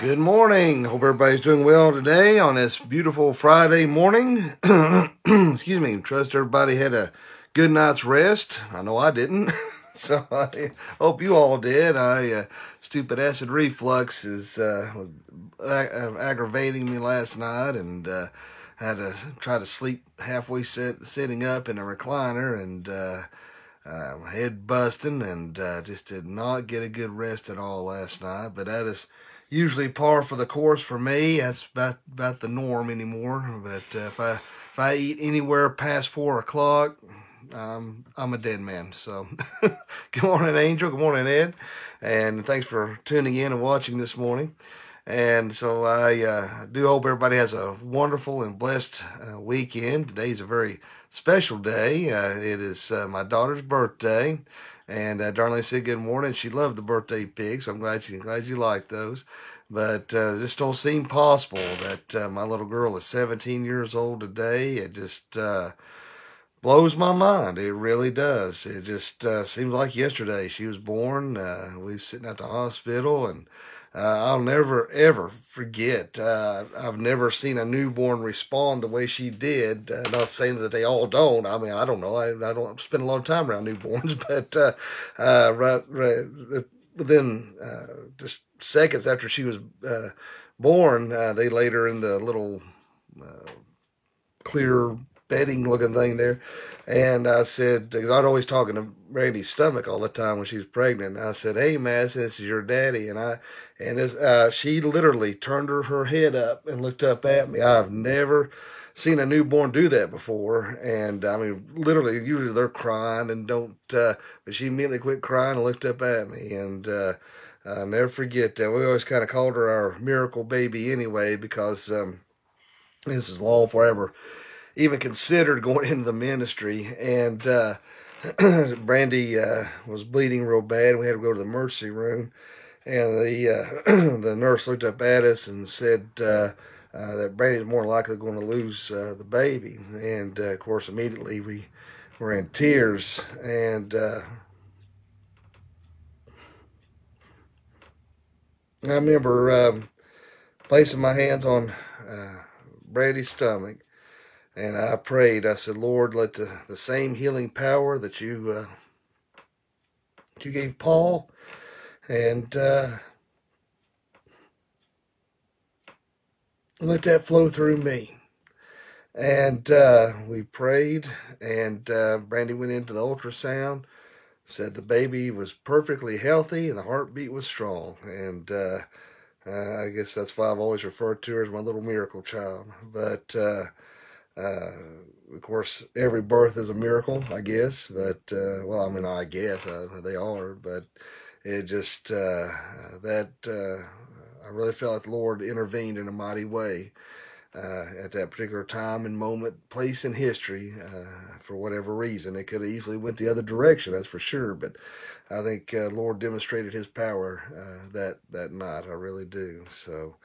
Good morning. Hope everybody's doing well today on this beautiful Friday morning. Excuse me. Trust everybody had a good night's rest. I know I didn't. so I hope you all did. I uh, stupid acid reflux is uh, ag- aggravating me last night, and uh, had to try to sleep halfway sit, sitting up in a recliner, and uh, uh, head busting, and uh, just did not get a good rest at all last night. But that is usually par for the course for me. That's about about the norm anymore. But uh, if I if I eat anywhere past four o'clock, um, I'm a dead man. So, good morning, Angel. Good morning, Ed. And thanks for tuning in and watching this morning. And so I uh, do hope everybody has a wonderful and blessed uh, weekend. Today's a very special day. Uh, it is uh, my daughter's birthday. And uh, Darlene said good morning. She loved the birthday pigs. So I'm glad you glad you liked those. But uh, it just don't seem possible that uh, my little girl is 17 years old today. It just uh, blows my mind. It really does. It just uh, seems like yesterday she was born. Uh, we was sitting at the hospital, and uh, I'll never ever forget. Uh, I've never seen a newborn respond the way she did. Uh, not saying that they all don't. I mean, I don't know. I, I don't spend a lot of time around newborns, but uh, uh, right, right within uh, just seconds after she was born, they laid her in the little clear bedding looking thing there. And I said, because I'd always talking to Brandy's stomach all the time when she was pregnant. I said, "Hey, Mass, this is your daddy." And I, and this, uh, she literally turned her, her head up and looked up at me. I've never seen a newborn do that before. And I mean, literally, usually they're crying and don't, uh, but she immediately quit crying and looked up at me. And uh, I'll never forget that. We always kind of called her our miracle baby anyway, because um, this is long forever even considered going into the ministry. And uh, Brandy uh, was bleeding real bad. We had to go to the emergency room, and the uh, the nurse looked up at us and said uh, uh, that Brandy's more likely going to lose uh, the baby. And of course, immediately we were in tears. And I remember um, placing my hands on uh, Brandy's stomach and I prayed. I said, Lord, let the, the same healing power that you uh, that you gave Paul, and uh, let that flow through me. And uh, we prayed, and uh, Brandy went into the ultrasound. Said the baby was perfectly healthy and the heartbeat was strong. And uh, uh, I guess that's why I've always referred to her as my little miracle child. But uh, of course, every birth is a miracle, I guess. But uh, well, I mean, I guess uh, they are. But it just uh, that uh, I really felt like the Lord intervened in a mighty way uh, at that particular time and moment, place in history. For whatever reason, it could have easily went the other direction. That's for sure. But I think Lord demonstrated His power that that night. I really do. So.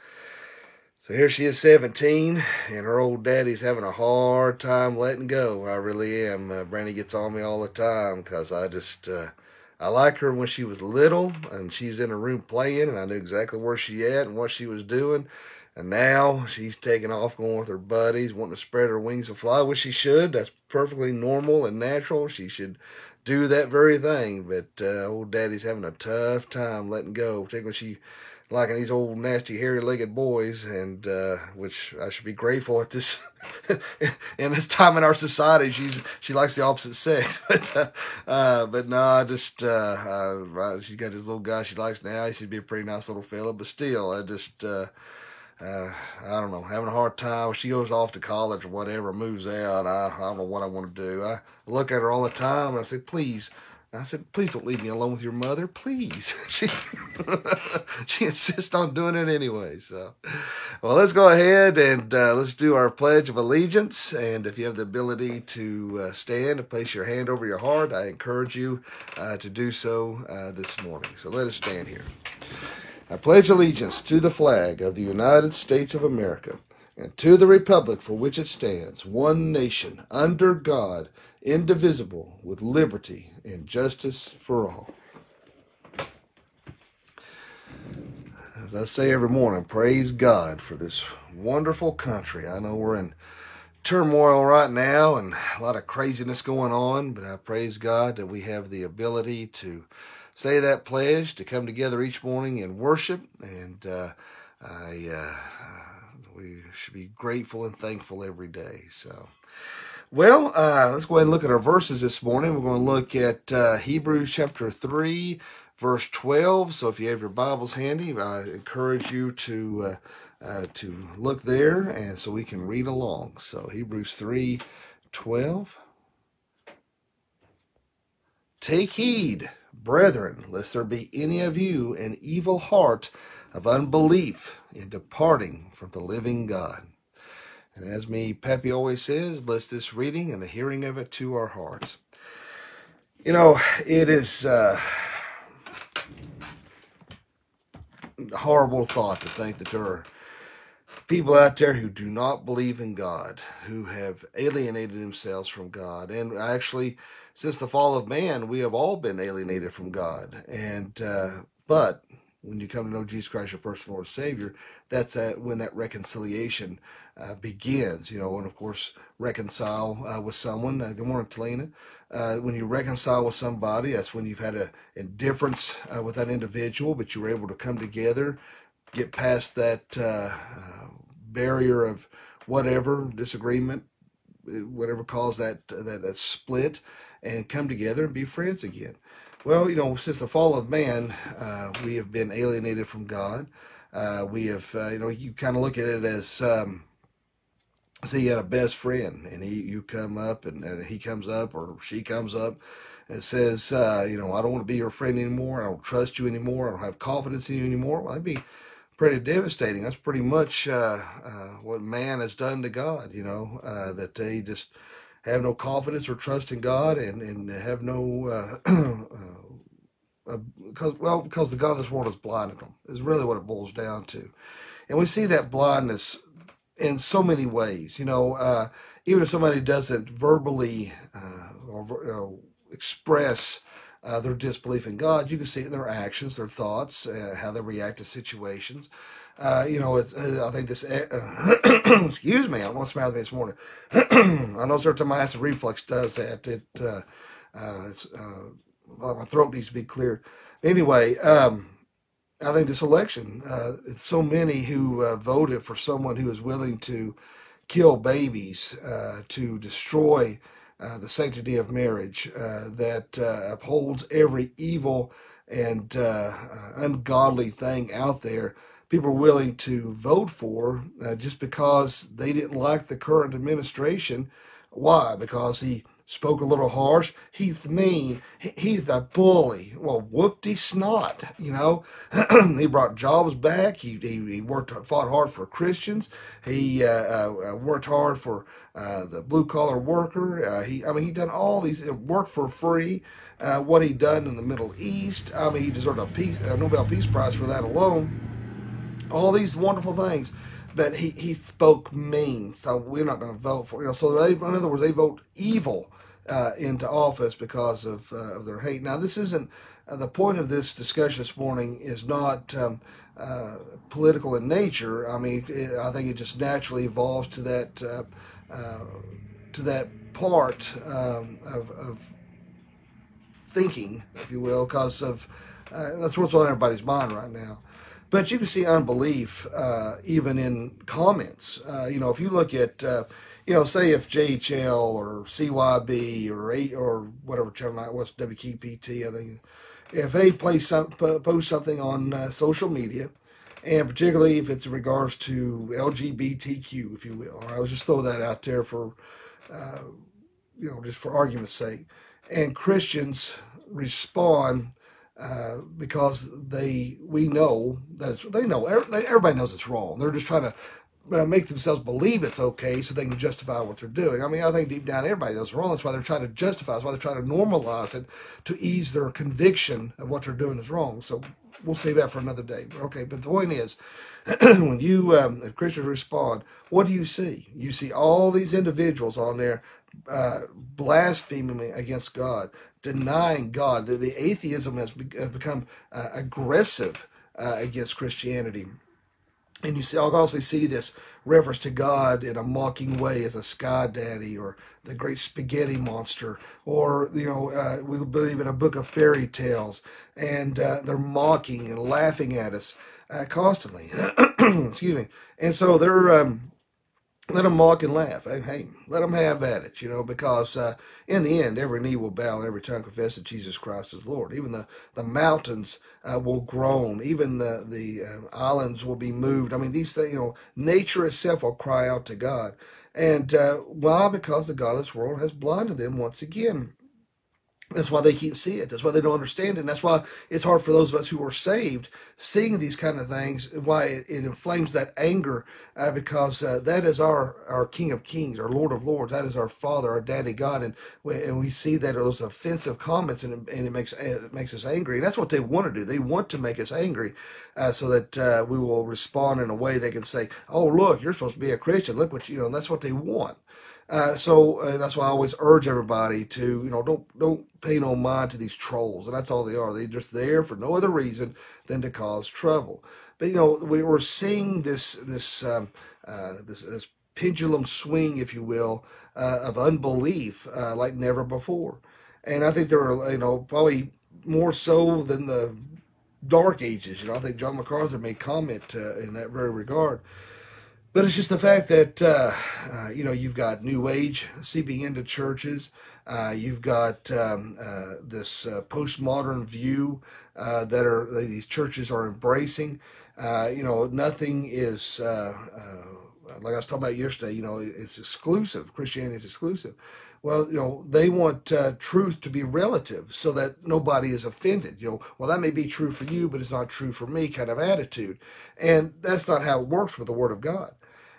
So here she is, 17, and her old daddy's having a hard time letting go. I really am. Uh, Brandy gets on me all the time because I just, uh, I like her when she was little and she's in a room playing, and I knew exactly where she at and what she was doing. And now she's taking off, going with her buddies, wanting to spread her wings and fly, which she should. That's perfectly normal and natural. She should do that very thing. But uh, old daddy's having a tough time letting go, particularly when she liking these old nasty hairy legged boys and uh, which I should be grateful at this in this time in our society she's she likes the opposite sex but uh, uh, but no I just uh, uh, she's got this little guy she likes now he should be a pretty nice little fella but still I just uh, uh, I don't know, having a hard time. She goes off to college or whatever, moves out. I, I don't know what I want to do. I look at her all the time and I say, please, I said, please don't leave me alone with your mother, please. she she insists on doing it anyway. So, well, let's go ahead and uh, let's do our pledge of allegiance. And if you have the ability to uh, stand and place your hand over your heart, I encourage you uh, to do so uh, this morning. So let us stand here. I pledge allegiance to the flag of the United States of America and to the republic for which it stands, one nation under God indivisible, with liberty and justice for all. as I say every morning, praise God for this wonderful country. I know we're in turmoil right now and a lot of craziness going on, but I praise God that we have the ability to say that pledge, to come together each morning and worship. And uh, I, uh, we should be grateful and thankful every day. So. Well, uh, let's go ahead and look at our verses this morning. We're going to look at uh, Hebrews chapter 3, verse 12. So if you have your Bibles handy, I encourage you to uh, uh, to look there and so we can read along. So Hebrews 3, 12. Take heed, brethren, lest there be any of you an evil heart of unbelief in departing from the living God. And as me Peppy always says, bless this reading and the hearing of it to our hearts. You know, it is uh, horrible thought to think that there are people out there who do not believe in God, who have alienated themselves from God. And actually, since the fall of man, we have all been alienated from God. And, uh, but when you come to know Jesus Christ, your personal Lord and Savior, that's that when that reconciliation uh, begins. You know, and of course, reconcile uh, with someone. Uh, good morning, Talina. Uh, when you reconcile with somebody, that's when you've had a indifference uh, with that individual, but you were able to come together, get past that uh, barrier of whatever disagreement, whatever caused that that, that split, and come together and be friends again. Well, you know, since the fall of man, uh, we have been alienated from God. Uh, we have, uh, you know, you kind of look at it as, um, say, you had a best friend, and he, you come up, and, and he comes up, or she comes up, and says, uh, you know, I don't want to be your friend anymore. I don't trust you anymore. I don't have confidence in you anymore. Well, that'd be pretty devastating. That's pretty much uh, uh, what man has done to God. You know, that they just have no confidence or trust in God and, and have no, uh, uh, uh, because, well, because the God of this world has blinded them, is really what it boils down to. And we see that blindness in so many ways. You know, uh, even if somebody doesn't verbally uh, or you know, express uh, their disbelief in God, you can see it in their actions, their thoughts, uh, how they react to situations. Uh, you know, it's, uh, I think this, uh, excuse me, I want to smell me this morning. I know certain my acid reflux does that. It, uh, it's, my throat needs to be clear. Anyway, um, I think this election, it's so many who voted for someone who is willing to kill babies, to destroy Uh, the sanctity of marriage, uh, that uh, upholds every evil and ungodly thing out there people are willing to vote for uh, just because they didn't like the current administration. Why? Because he spoke a little harsh. He's mean. He's a bully. Well, whoopty snot. You know, he brought jobs back. He, he, he, worked fought hard for Christians. He uh, uh, worked hard for uh, the blue collar worker. Uh, he I mean he done all these worked for free. Uh, what he done in the Middle East. I mean he deserved a peace a Nobel Peace Prize for that alone all these wonderful things. But he, he spoke mean, so we're not going to vote for you know. So they, in other words, they vote evil uh, into office because of uh, of their hate. Now, this isn't uh, the point of this discussion this morning. Is not um, uh, political in nature. I mean, it, I think it just naturally evolves to that uh, uh, to that part um, of, of thinking, if you will, because of that's what's on everybody's mind right now. But you can see unbelief uh, even in comments. Uh, you know, if you look at, uh, you know, say if JHL or CYB or A, or whatever channel that was, WKPT, I think, if they some, post something on uh, social media, and particularly if it's in regards to LGBTQ, if you will, I'll just throw that out there for, uh, you know, just for argument's sake, and Christians respond uh, because they we know that it's they know everybody knows it's wrong. They're just trying to uh, make themselves believe it's okay so they can justify what they're doing. I mean, I think deep down everybody knows it's wrong. That's why they're trying to justify. That's why they're trying to normalize it to ease their conviction of what they're doing is wrong. So we'll save that for another day. Okay, but the point is, when you um, if Christians respond, what do you see? You see all these individuals on there uh, blaspheming against God, denying God. The, the atheism has, be, has become uh, aggressive uh, against Christianity. And you see, I'll also see this reference to God in a mocking way as a sky daddy or the great spaghetti monster, or you know, uh, we believe in a book of fairy tales, and uh, they're mocking and laughing at us uh, constantly. Excuse me. And so they're um, let them mock and laugh. Hey, hey, let them have at it, you know, because uh, in the end, every knee will bow and every tongue confess that Jesus Christ is Lord. Even the, the mountains uh, will groan. Even the, the uh, islands will be moved. I mean, these things, you know, nature itself will cry out to God. And uh, why? Because the godless world has blinded them once again. That's why they can't see it. That's why they don't understand it. And that's why it's hard for those of us who are saved seeing these kind of things. Why it, it inflames that anger uh, because uh, that is our our King of Kings, our Lord of Lords. That is our Father, our Daddy God, and we, and we see that those offensive comments and, and it makes it makes us angry. And that's what they want to do. They want to make us angry, uh, so that uh, we will respond in a way they can say, "Oh, look, you're supposed to be a Christian. Look what you know." That's what they want. Uh, so uh, that's why I always urge everybody to, you know, don't don't pay no mind to these trolls, and that's all they are. They're just there for no other reason than to cause trouble. But you know, we are seeing this this um, uh, this, this, pendulum swing, if you will, uh, of unbelief uh, like never before, and I think there are, you know, probably more so than the dark ages. You know, I think John MacArthur made comment uh, in that very regard. But it's just the fact that, uh, uh, you know, you've got New Age seeping into churches. Uh, you've got um, uh, this uh, postmodern view uh, that are that these churches are embracing. you know, nothing is like I was talking about yesterday. You know, it's exclusive. Christianity is exclusive. Well, you know, they want truth to be relative so that nobody is offended. You know, well, that may be true for you, but it's not true for me, kind of attitude. And that's not how it works with the Word of God.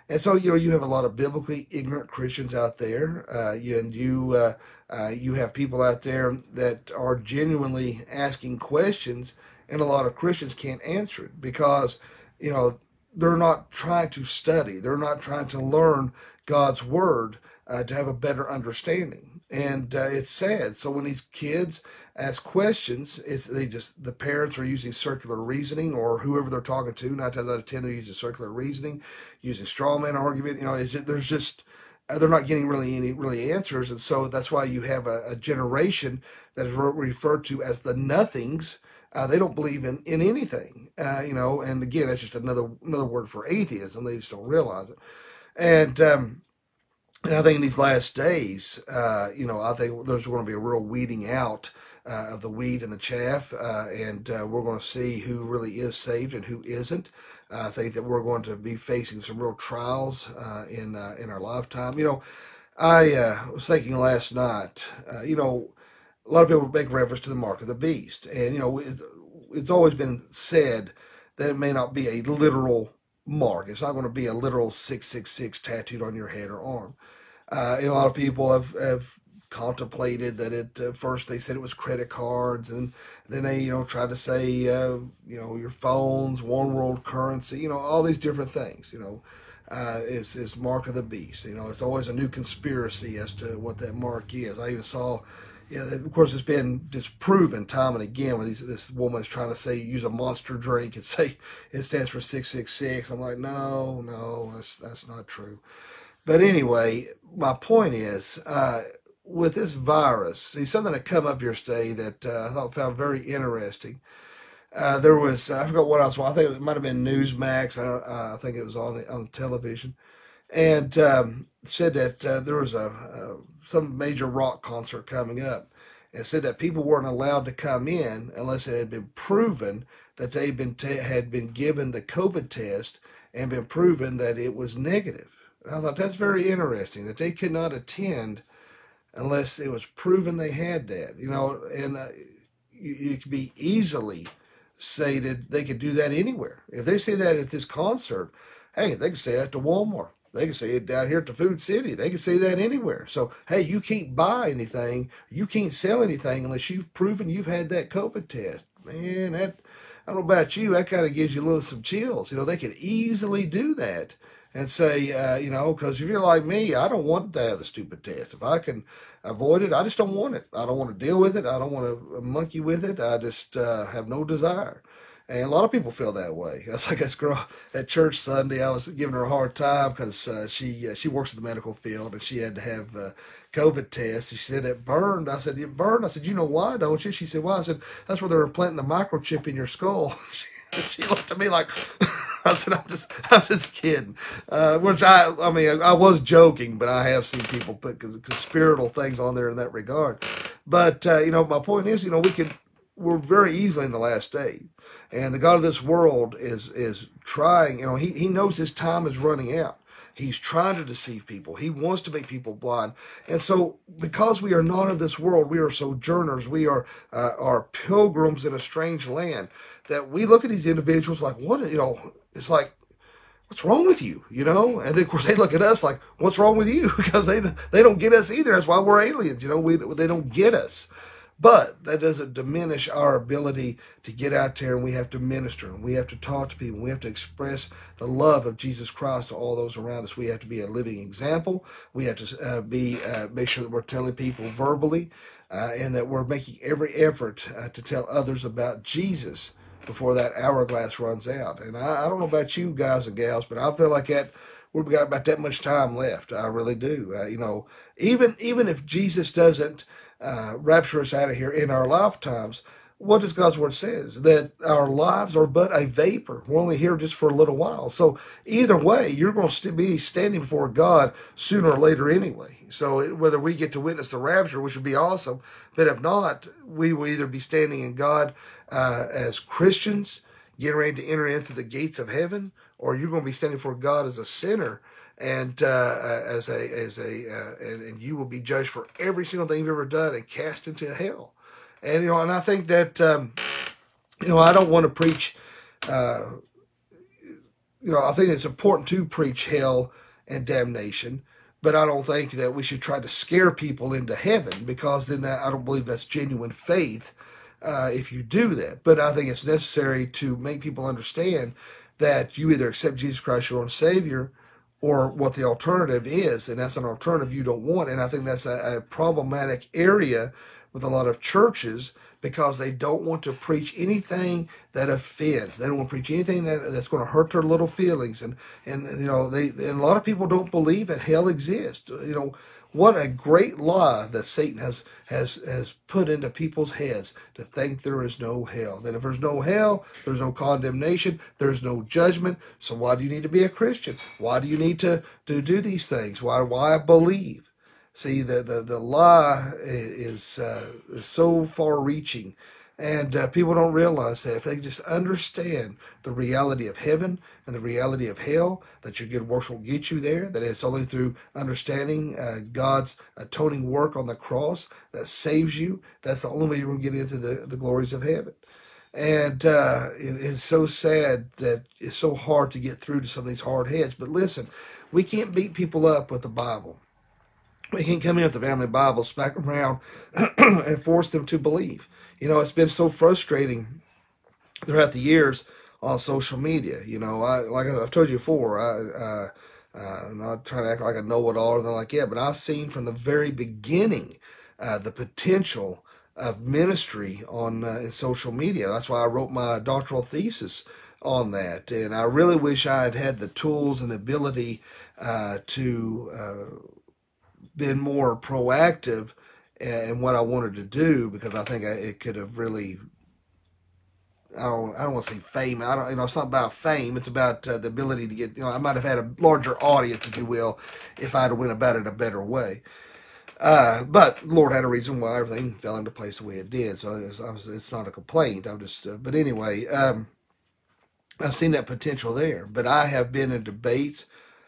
And so, you know, you have a lot of biblically ignorant Christians out there, uh, and you uh, uh, you have people out there that are genuinely asking questions, and a lot of Christians can't answer it because, you know, they're not trying to study, they're not trying to learn God's word uh, to have a better understanding, and uh, it's sad. So when these kids ask questions, it's they just the parents are using circular reasoning or whoever they're talking to. Nine times out of ten, they're using circular reasoning, using straw man argument. You know, just, there's just they're not getting really any really answers, and so that's why you have a, a generation that is referred to as the nothings. Uh, they don't believe in in anything, uh, you know. And again, that's just another another word for atheism. They just don't realize it. And um, and I think in these last days, uh, you know, I think there's going to be a real weeding out uh, of the wheat and the chaff, uh, and uh, we're going to see who really is saved and who isn't. I think that we're going to be facing some real trials uh, in uh, in our lifetime. You know, I was thinking last night. you know, a lot of people make reference to the mark of the beast, and you know, it's always been said that it may not be a literal mark. It's not going to be a literal six six six tattooed on your head or arm. Uh, a lot of people have, have contemplated that it uh, first they said it was credit cards and then they you know tried to say uh, you know your phones one world currency you know all these different things you know uh, is is mark of the beast you know it's always a new conspiracy as to what that mark is i even saw yeah, of course, it's been disproven time and again. These, this woman is trying to say use a monster drink and say it stands for six six six. I'm like, no, no, that's that's not true. But anyway, my point is, uh, with this virus, see something that come up yesterday that uh, I thought found very interesting. Uh, there was I forgot what else. Well, I think it might have been Newsmax. I, uh, I think it was on the, on television, and um, said that uh, there was a, some major rock concert coming up, and said that people weren't allowed to come in unless it had been proven that they been had been given the COVID test and been proven that it was negative. And I thought that's very interesting that they could not attend unless it was proven they had that. You know, and uh, you, you could be easily stated they could do that anywhere. If they say that at this concert, hey, they can say that to Walmart. They can say it down here at the Food City. They can say that anywhere. So, hey, you can't buy anything. You can't sell anything unless you've proven you've had that COVID test. Man, that I don't know about you. That kind of gives you a little some chills. You know, they could easily do that and say, uh, you know, because if you're like me, I don't want to have the stupid test. If I can avoid it, I just don't want it. I don't want to deal with it. I don't want to monkey with it. I just uh, have no desire. And a lot of people feel that way. That's like this girl at church Sunday. I was giving her a hard time because uh, she uh, she works in the medical field and she had to have uh, COVID test. She said it burned. I said it burned. I said you know why don't you? She said why? I said that's where they're implanting the microchip in your skull. she, looked at me like. I said, I'm just, I'm just kidding. Uh, which I, I mean, I, I, was joking, but I have seen people put conspiratorial things on there in that regard. But uh, you know, my point is, you know, we can, we're very easily in the last day, and the God of this world is is trying. You know, he he knows his time is running out. He's trying to deceive people. He wants to make people blind. And so, because we are not of this world, we are sojourners. We are uh, are pilgrims in a strange land. That we look at these individuals like, what you know, it's like, what's wrong with you? You know? And then, of course, they look at us like, what's wrong with you? because they they don't get us either. That's why we're aliens. You know, we they don't get us. But that doesn't diminish our ability to get out there and we have to minister and we have to talk to people. We have to express the love of Jesus Christ to all those around us. We have to be a living example. We have to uh, be uh, make sure that we're telling people verbally uh, and that we're making every effort uh, to tell others about Jesus before that hourglass runs out. And I, I, don't know about you guys and gals, but I feel like that we've got about that much time left. I really do. Uh, you know, even even if Jesus doesn't uh, rapture us out of here in our lifetimes, what does God's word says? That our lives are but a vapor. We're only here just for a little while. So either way, you're going to be standing before God sooner or later anyway. So whether we get to witness the rapture, which would be awesome, but if not, we will either be standing in God uh, as Christians, getting ready to enter into the gates of heaven, or you're going to be standing before God as a sinner and uh, as a as a uh, and, and, you will be judged for every single thing you've ever done and cast into hell. And you know, and I think that um, you know I don't want to preach. Uh, you know, I think it's important to preach hell and damnation, but I don't think that we should try to scare people into heaven because then that, I don't believe that's genuine faith uh, if you do that. But I think it's necessary to make people understand that you either accept Jesus Christ your own Savior or what the alternative is, and that's an alternative you don't want. And I think that's a, a problematic area with a lot of churches because they don't want to preach anything that offends. They don't want to preach anything that, that's going to hurt their little feelings. And, and you know, they and a lot of people don't believe that hell exists. You know, what a great lie that Satan has has has put into people's heads to think there is no hell. That if there's no hell, there's no condemnation, there's no judgment. So why do you need to be a Christian? Why do you need to, to do these things? Why why believe? See, the the, the lie is uh, is so far reaching and uh, people don't realize that if they just understand the reality of heaven and the reality of hell, that your good works will get you there, that it's only through understanding uh, God's atoning work on the cross that saves you, that's the only way you're going to get into the, the glories of heaven. And uh, it, it's so sad that it's so hard to get through to some of these hard heads. But listen, we can't beat people up with the Bible. We can't come in with the family Bible, smack them around, and force them to believe you know, it's been so frustrating throughout the years on social media. You know, I like I've told you before, I uh, uh, I'm not trying to act like I know it all or anything like that, but I've seen from the very beginning uh, the potential of ministry on uh, social media. That's why I wrote my doctoral thesis on that, and I really wish I had had the tools and the ability uh, to uh, been more proactive and what I wanted to do because I think I, it could have really. I don't. I don't want to say fame. I don't. You know, it's not about fame. It's about uh, the ability to get. You know, I might have had a larger audience, if you will, if I'd went about it a better way. Uh, but Lord had a reason why everything fell into place the way it did. So it's, it's not a complaint. I'm just. Uh, but anyway, um, I've seen that potential there. But I have been in debates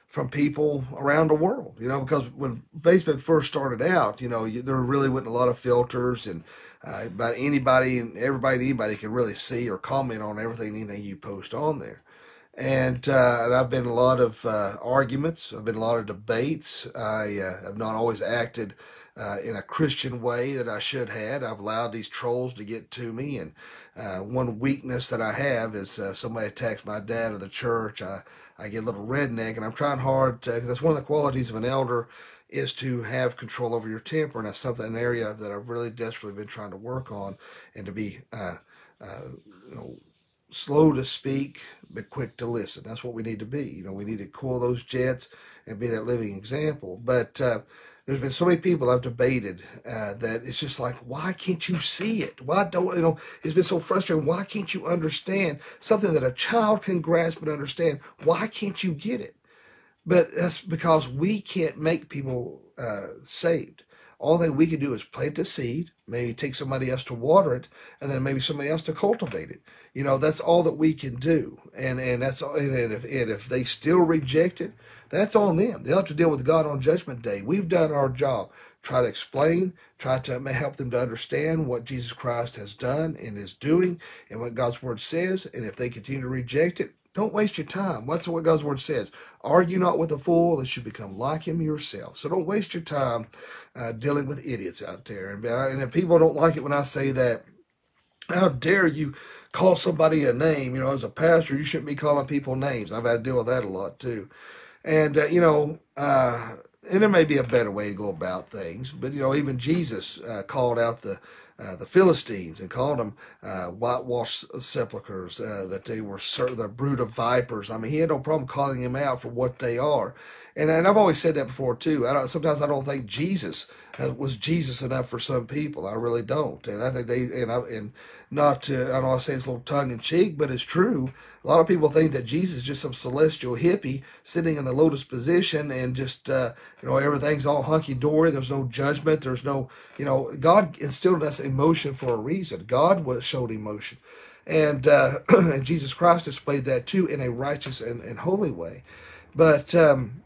from people around the world, you know, because when Facebook first started out, you know, you, there really wasn't a lot of filters and uh, about anybody and everybody, anybody can really see or comment on everything, anything you post on there. And, uh, and I've been a lot of uh, arguments. I've been a lot of debates. I uh, have not always acted uh, in a Christian way that I should have. I've allowed these trolls to get to me. And uh, one weakness that I have is uh, somebody attacks my dad or the church. I, I get a little redneck, and I'm trying hard to, that's one of the qualities of an elder is to have control over your temper, and that's something an area that I've really desperately been trying to work on, and to be, uh, uh, you know, slow to speak, but quick to listen. That's what we need to be. You know, we need to cool those jets and be that living example. But uh, there's been so many people I've debated uh, that it's just like, why can't you see it? Why don't you know? It's been so frustrating. Why can't you understand something that a child can grasp and understand? Why can't you get it? But that's because we can't make people uh, saved. All thing we can do is plant the seed, maybe take somebody else to water it, and then maybe somebody else to cultivate it. You know, that's all that we can do. And and that's all. And if and if they still reject it, that's on them. They'll have to deal with God on Judgment Day. We've done our job. Try to explain, try to help them to understand what Jesus Christ has done and is doing and what God's Word says. And if they continue to reject it, don't waste your time. What's what God's Word says? Argue not with a fool, that you become like him yourself. So don't waste your time uh, dealing with idiots out there. And, and if people don't like it when I say that, how dare you call somebody a name? You know, as a pastor, you shouldn't be calling people names. I've had to deal with that a lot too. And, uh, you know, uh, and there may be a better way to go about things, but, you know, even Jesus uh, called out the, uh, the Philistines and called them uh, whitewashed sepulchres, uh, that they were the brood of vipers. I mean, he had no problem calling them out for what they are. And, and I've always said that before too. I sometimes I don't think Jesus was Jesus enough for some people. I really don't. And I think they and I and not to, I know I say it's a little tongue in cheek, but it's true. A lot of people think that Jesus is just some celestial hippie sitting in the lotus position and just, uh, you know, everything's all hunky dory. There's no judgment. There's no, you know, God instilled in us emotion for a reason. God was showed emotion. And, uh, and Jesus Christ displayed that too in a righteous and, and holy way. But, um,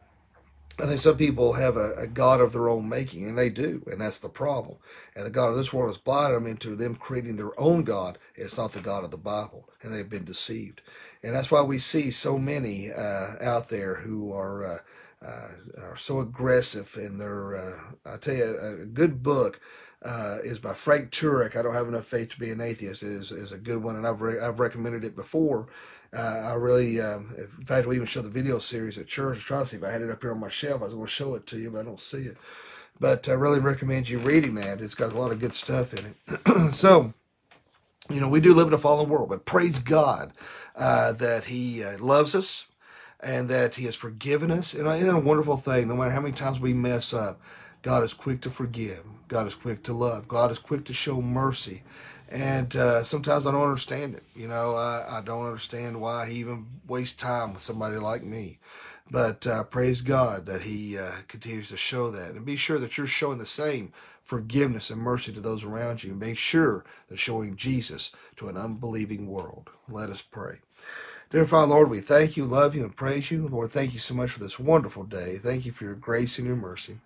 I think some people have a, a, God of their own making, and they do, and that's the problem. And the God of this world has blinded them into them creating their own God. It's not the God of the Bible, and they've been deceived. And that's why we see so many uh, out there who are uh, are so aggressive in their. Uh, I tell you, a, good book uh, is by Frank Turek. I don't have enough faith to be an atheist. is is a good one, and I've re- I've recommended it before. Uh, I really, um, in fact, we even show the video series at church. Try to see if I had it up here on my shelf. I was going to show it to you, but I don't see it. But I really recommend you reading that. It's got a lot of good stuff in it. so, you know, we do live in a fallen world, but praise God uh, that He uh, loves us and that He has forgiven us. And isn't it a wonderful thing? No matter how many times we mess up, God is quick to forgive. God is quick to love. God is quick to show mercy. And uh, sometimes I don't understand it. You know, I, I, don't understand why he even wastes time with somebody like me. But uh, praise God that he uh, continues to show that. And be sure that you're showing the same forgiveness and mercy to those around you. And Make sure that showing Jesus to an unbelieving world. Let us pray. Dear Father, Lord, we thank you, love you, and praise you. Lord, thank you so much for this wonderful day. Thank you for your grace and your mercy.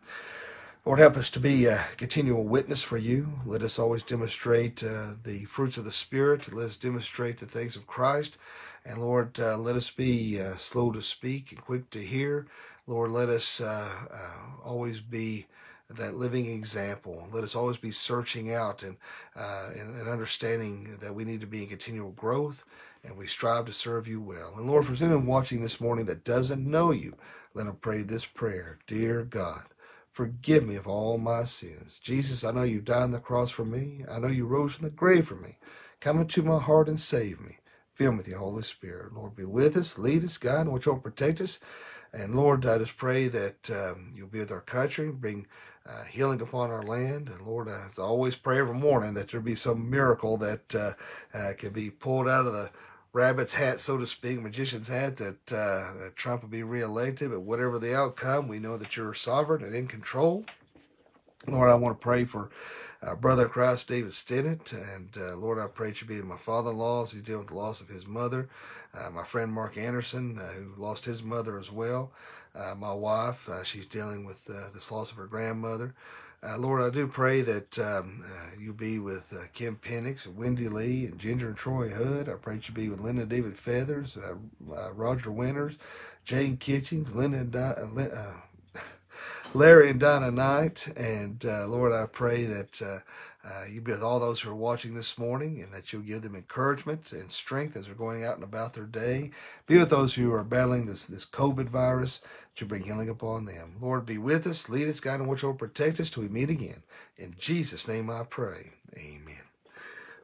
Lord, help us to be a continual witness for you. Let us always demonstrate uh, the fruits of the Spirit. Let us demonstrate the things of Christ. And Lord, uh, let us be uh, slow to speak and quick to hear. Lord, let us uh, uh, always be that living example. Let us always be searching out and, uh, and, and, understanding that we need to be in continual growth and we strive to serve you well. And Lord, for anyone watching this morning that doesn't know you, let them pray this prayer Dear God, Forgive me of all my sins. Jesus, I know you died on the cross for me. I know you rose from the grave for me. Come into my heart and save me. Fill me with your Holy Spirit. Lord, be with us, lead us, guide, and watch over, protect us. And Lord, I just pray that um, you'll be with our country, bring uh, healing upon our land. And Lord, I always pray every morning that there be some miracle that uh, uh, can be pulled out of the rabbit's hat, so to speak, magician's hat, that, uh, that Trump will be reelected. But whatever the outcome, we know that you're sovereign and in control. Lord, I want to pray for uh, brother Chris David Stinnett. And uh, Lord, I pray that you be with my father in law as he's dealing with the loss of his mother. Uh, my friend Mark Anderson, uh, who lost his mother as well. Uh, my wife, she's dealing with this loss of her grandmother. Uh, Lord, I do pray that um, uh, you be with uh, Kim Penix and Wendy Lee and Ginger and Troy Hood. I pray that you be with Linda David Feathers, uh, uh, Roger Winters, Jane Kitchings, Linda and Di- uh, Larry and Donna Knight. And Lord, I pray that you be with all those who are watching this morning and that you'll give them encouragement and strength as they're going out and about their day. Be with those who are battling this, this COVID virus to bring healing upon them. Lord, be with us, lead us, guide, and watch over, protect us till we meet again. In Jesus' name I pray. Amen.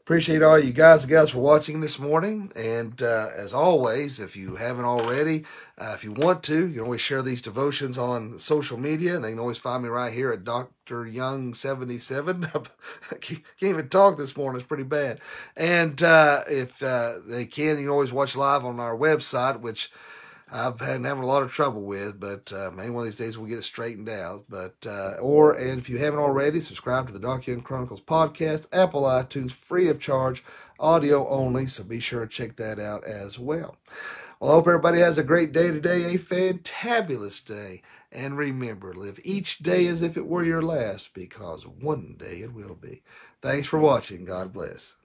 Appreciate all you guys and gals for watching this morning. And uh, as always, if you haven't already, uh, if you want to, you can always share these devotions on social media. And they can always find me right here at Dr. Young77. I can't even talk this morning. It's pretty bad. And uh, if uh, they can, you can always watch live on our website, which I've been having a lot of trouble with, but uh, maybe one of these days we'll get it straightened out. But uh, or and if you haven't already, subscribe to the Doc Young Chronicles podcast, Apple iTunes, free of charge, audio only. So be sure to check that out as well. Well, I hope everybody has a great day today, a fantabulous day. And remember, live each day as if it were your last, because one day it will be. Thanks for watching. God bless.